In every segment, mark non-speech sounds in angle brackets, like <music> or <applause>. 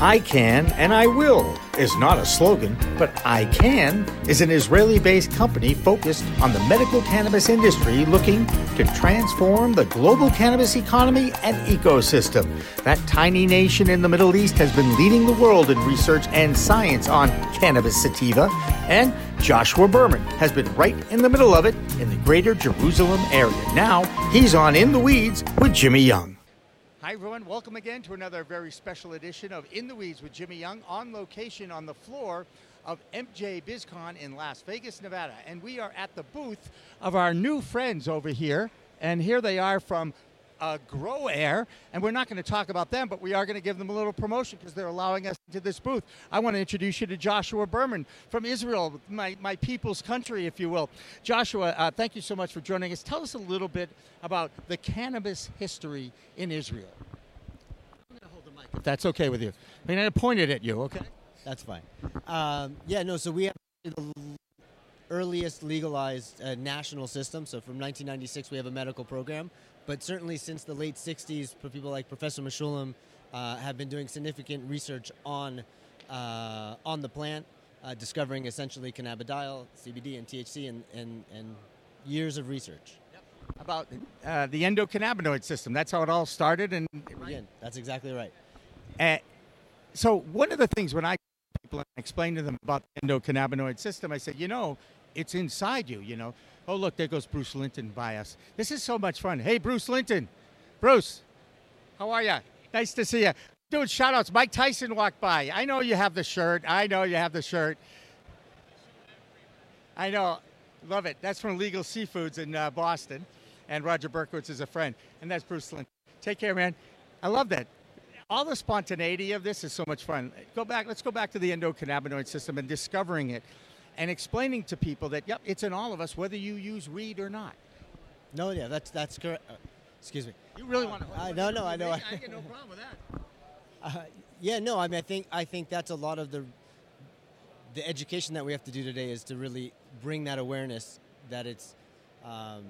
I can and I will is not a slogan, but I Can is an Israeli based company focused on the medical cannabis industry looking to transform the global cannabis economy and ecosystem. That tiny nation in the Middle East has been leading the world in research and science on cannabis sativa, and Joshua Berman has been right in the middle of it in the greater Jerusalem area. Now he's on In the Weeds with Jimmy Young. Hi, everyone. Welcome again to another very special edition of In the Weeds with Jimmy Young on location on the floor of MJ BizCon in Las Vegas, Nevada. And we are at the booth of our new friends over here. And here they are from uh, Grow Air. And we're not going to talk about them, but we are going to give them a little promotion because they're allowing us into this booth. I want to introduce you to Joshua Berman from Israel, my, my people's country, if you will. Joshua, uh, thank you so much for joining us. Tell us a little bit about the cannabis history in Israel. I'm going to hold the mic if that's okay with you. I mean, I pointed at you, okay? That's fine. Um, yeah, no. So we have the earliest legalized uh, national system. So from 1996, we have a medical program. But certainly since the late 60s, people like Professor Mechoulam uh, have been doing significant research on uh, on the plant, uh, discovering essentially cannabidiol, CBD, and THC, and, and, and years of research. About uh, the endocannabinoid system. That's how it all started. And Again, that's exactly right. Uh, so one of the things when I people explain to them about the endocannabinoid system, I said, you know, it's inside you. You know, oh look, there goes Bruce Linton by us. This is so much fun. Hey, Bruce Linton, Bruce, how are you? Nice to see you. Doing shout outs. Mike Tyson walked by. I know you have the shirt. I know you have the shirt. I know. Love it. That's from Legal Seafoods in uh, Boston. And Roger Berkowitz is a friend. And that's Bruce Linton. Take care, man. I love that. All the spontaneity of this is so much fun. Go back. Let's go back to the endocannabinoid system and discovering it, and explaining to people that yep, it's in all of us, whether you use weed or not. No, yeah, that's that's correct. Uh, excuse me. You really want to? I- no, no, I know. <laughs> I get no problem with that. Uh, yeah, no, I mean, I think I think that's a lot of the the education that we have to do today is to really bring that awareness that it's um,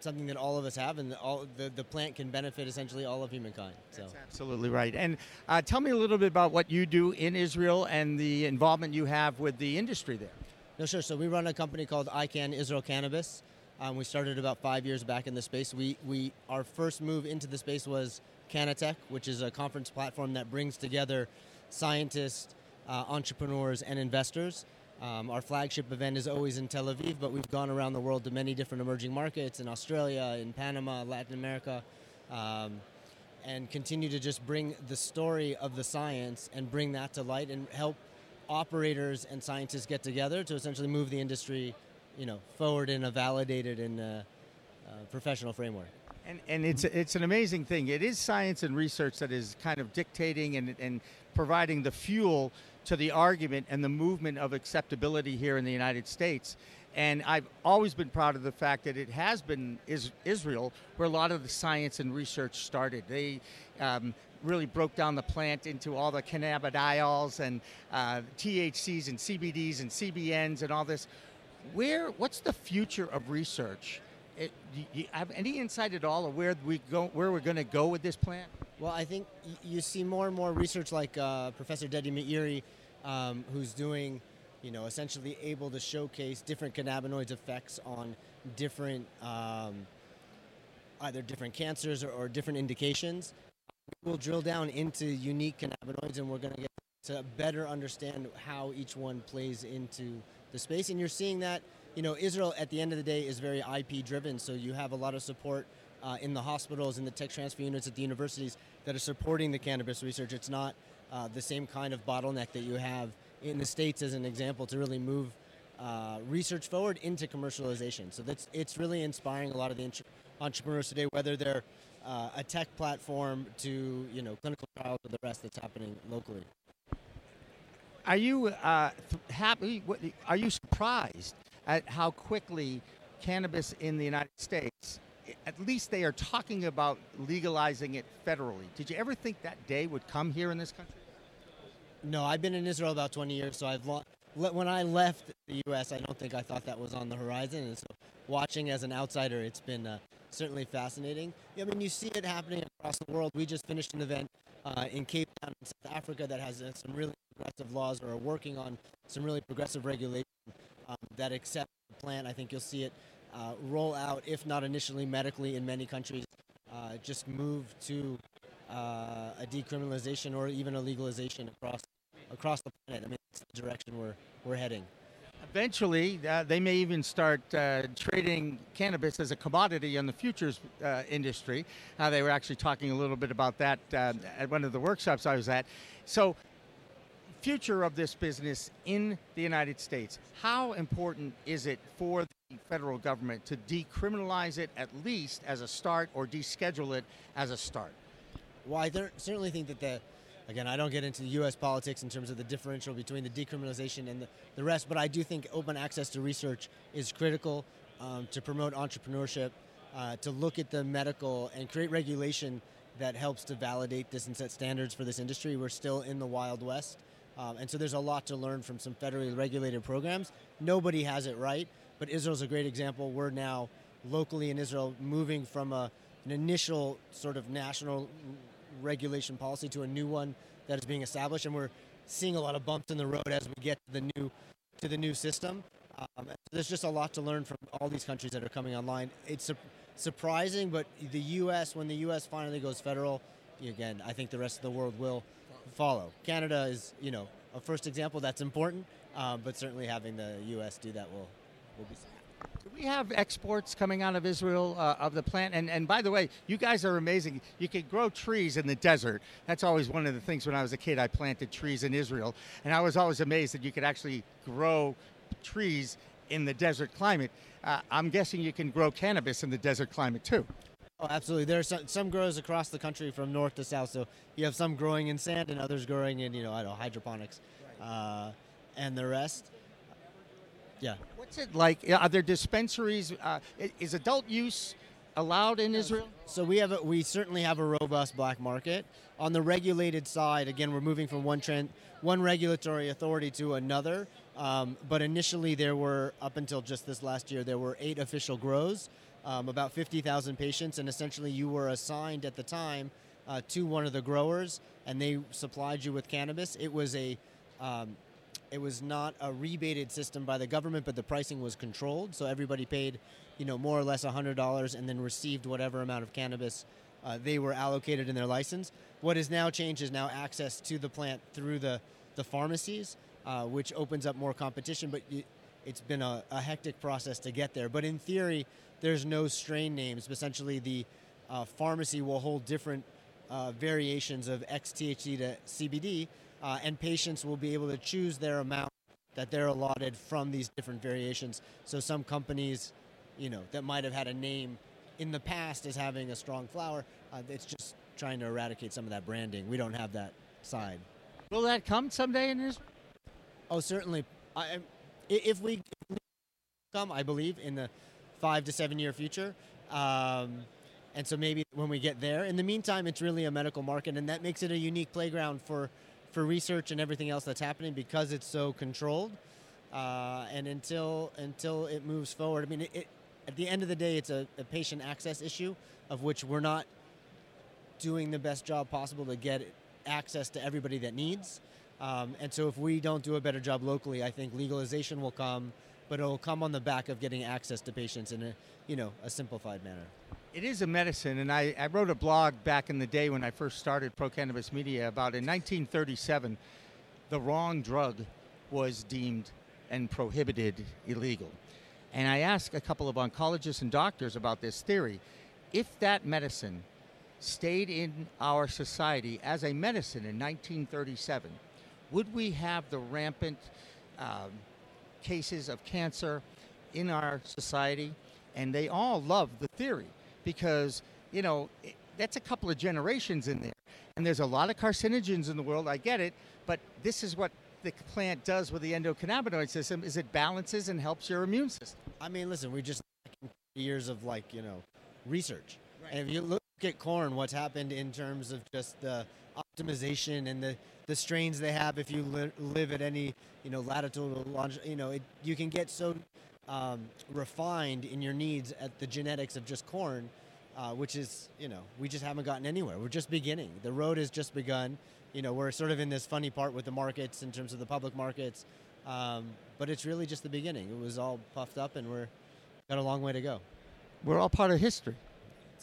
something that all of us have, and all the, the plant can benefit essentially all of humankind. So. That's absolutely right. And uh, tell me a little bit about what you do in Israel and the involvement you have with the industry there. No, sure. So we run a company called iCAN Israel Cannabis. Um, we started about five years back in the space. We, we our first move into the space was CannaTech, which is a conference platform that brings together scientists, uh, entrepreneurs, and investors. Um, our flagship event is always in Tel Aviv, but we've gone around the world to many different emerging markets in Australia, in Panama, Latin America, um, and continue to just bring the story of the science and bring that to light and help operators and scientists get together to essentially move the industry, you know, forward in a validated and uh, uh, professional framework. And, and it's, it's an amazing thing. It is science and research that is kind of dictating and, and providing the fuel to the argument and the movement of acceptability here in the United States. And I've always been proud of the fact that it has been is, Israel where a lot of the science and research started. They um, really broke down the plant into all the cannabidiols and uh, THCs and CBDs and CBNs and all this. Where, what's the future of research? It, you have any insight at all of where we go, where we're going to go with this plant? Well, I think you see more and more research like uh, Professor Dedi Meiri, um, who's doing, you know, essentially able to showcase different cannabinoids effects on different, um, either different cancers or, or different indications. We'll drill down into unique cannabinoids, and we're going to get to better understand how each one plays into the space. And you're seeing that, you know, Israel at the end of the day is very IP driven, so you have a lot of support uh, in the hospitals in the tech transfer units at the universities that are supporting the cannabis research. It's not uh, the same kind of bottleneck that you have in the states, as an example, to really move uh, research forward into commercialization. So that's it's really inspiring a lot of the entre- entrepreneurs today, whether they're uh, a tech platform to you know clinical trials or the rest that's happening locally. Are you uh, th- happy? what- Are you surprised at how quickly cannabis in the United States, at least they are talking about legalizing it federally? Did you ever think that day would come here in this country? No, I've been in Israel about 20 years, so I've lo- le- when I left the U.S., I don't think I thought that was on the horizon. And so, watching as an outsider, it's been uh, certainly fascinating. I mean, you see it happening across the world. We just finished an event uh, in Cape Town, in South Africa, that has uh, some really progressive laws or are working on some really progressive regulation um, that accept the plant. I think you'll see it uh, roll out, if not initially medically, in many countries. Uh, just move to uh, a decriminalization or even a legalization across across the planet. I mean, it's the direction we're we're heading. Eventually, uh, they may even start uh, trading cannabis as a commodity in the futures uh, industry. Uh, they were actually talking a little bit about that uh, at one of the workshops I was at. So, future of this business in the United States. How important is it for the federal government to decriminalize it at least as a start, or deschedule it as a start? Well, I certainly think that the Again, I don't get into the U.S. politics in terms of the differential between the decriminalization and the, the rest, but I do think open access to research is critical um, to promote entrepreneurship, uh, to look at the medical and create regulation that helps to validate this and set standards for this industry. We're still in the Wild West. Um, and so there's a lot to learn from some federally regulated programs. Nobody has it right, but Israel's a great example. We're now locally in Israel moving from a, an initial sort of national regulation policy to a new one that is being established, and we're seeing a lot of bumps in the road as we get to the new to the new system. Um, there's just a lot to learn from all these countries that are coming online. It's su- surprising, but the U.S. when the U.S. finally goes federal, again, I think the rest of the world will follow. Canada is, you know, a first example that's important, um, but certainly having the U.S. do that will will be we have exports coming out of Israel uh, of the plant? And, and by the way, you guys are amazing. You can grow trees in the desert. That's always one of the things when I was a kid, I planted trees in Israel. And I was always amazed that you could actually grow trees in the desert climate. Uh, I'm guessing you can grow cannabis in the desert climate too. Oh, absolutely. There are some, some grows across the country from north to south. So you have some growing in sand and others growing in, you know, I don't know, hydroponics uh, and the rest. Yeah. What's it like? Are there dispensaries? Uh, is adult use allowed in Israel? So we have a, we certainly have a robust black market. On the regulated side, again, we're moving from one trend, one regulatory authority to another. Um, but initially, there were up until just this last year, there were eight official grows, um, about 50,000 patients, and essentially you were assigned at the time uh, to one of the growers, and they supplied you with cannabis. It was a um, it was not a rebated system by the government, but the pricing was controlled. So everybody paid, you know, more or less $100 and then received whatever amount of cannabis uh, they were allocated in their license. What has now changed is now access to the plant through the, the pharmacies, uh, which opens up more competition, but it's been a, a, hectic process to get there. But in theory, there's no strain names. Essentially, the uh, pharmacy will hold different uh, variations of XTHC to CBD, uh, and patients will be able to choose their amount that they're allotted from these different variations. So some companies, you know, that might have had a name in the past as having a strong flower, uh, it's just trying to eradicate some of that branding. We don't have that side. Will that come someday in Israel? Oh, certainly. I, if, we, come, I believe in the five to seven year future. Um, and so maybe when we get there, in the meantime, it's really a medical market, and that makes it a unique playground for for research and everything else that's happening because it's so controlled. Uh, and until until it moves forward, I mean, it, it, at the end of the day, it's a, a, patient access issue of which we're not doing the best job possible to get access to everybody that needs. Um, and so, if we don't do a better job locally, I think legalization will come, but it will come on the back of getting access to patients in a you know a simplified manner. It is a medicine, and I, I, wrote a blog back in the day when I first started Pro Cannabis Media about in 1937, the wrong drug was deemed and prohibited illegal. And I asked a couple of oncologists and doctors about this theory. If that medicine stayed in our society as a medicine in 1937, would we have the rampant um, cases of cancer in our society? And they all love the theory because, you know, that's a couple of generations in there. And there's a lot of carcinogens in the world, I get it, but this is what the plant does with the endocannabinoid system is it balances and helps your immune system. I mean, listen, we just years of like, you know, research. Right. And if you look at corn, what's happened in terms of just the optimization and the, the strains they have if you li- live at any, you know, latitude or you know, it, you can get so um, refined in your needs at the genetics of just corn uh, which is, you know, we just haven't gotten anywhere. We're just beginning. The road has just begun. You know, we're sort of in this funny part with the markets in terms of the public markets, um, but it's really just the beginning. It was all puffed up, and we're got a long way to go. We're all part of history.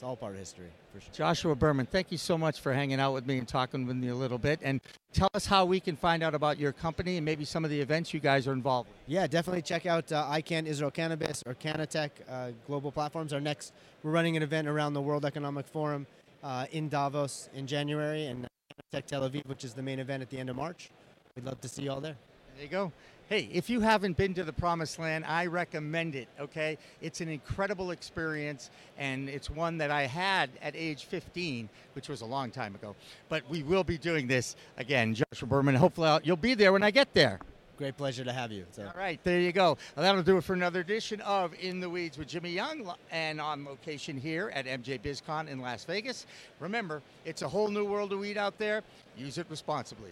It's all part of history, for sure. Joshua Berman, thank you so much for hanging out with me and talking with me a little bit. And tell us how we can find out about your company and maybe some of the events you guys are involved with. Yeah, definitely check out uh, iCAN Israel Cannabis or CannaTech uh, global platforms. Our next, we're running an event around the World Economic Forum uh, in Davos in January, and CannaTech Tel Aviv, which is the main event at the end of March. We'd love to see you all there. There you go. Hey, if you haven't been to the Promised Land, I recommend it, okay? It's an incredible experience, and it's one that I had at age 15, which was a long time ago. But we will be doing this again, Joshua Berman. Hopefully, I'll, you'll be there when I get there. Great pleasure to have you. So. All right, there you go. Well, that'll do it for another edition of In the Weeds with Jimmy Young, and on location here at MJ BizCon in Las Vegas. Remember, it's a whole new world of weed out there. Use it responsibly.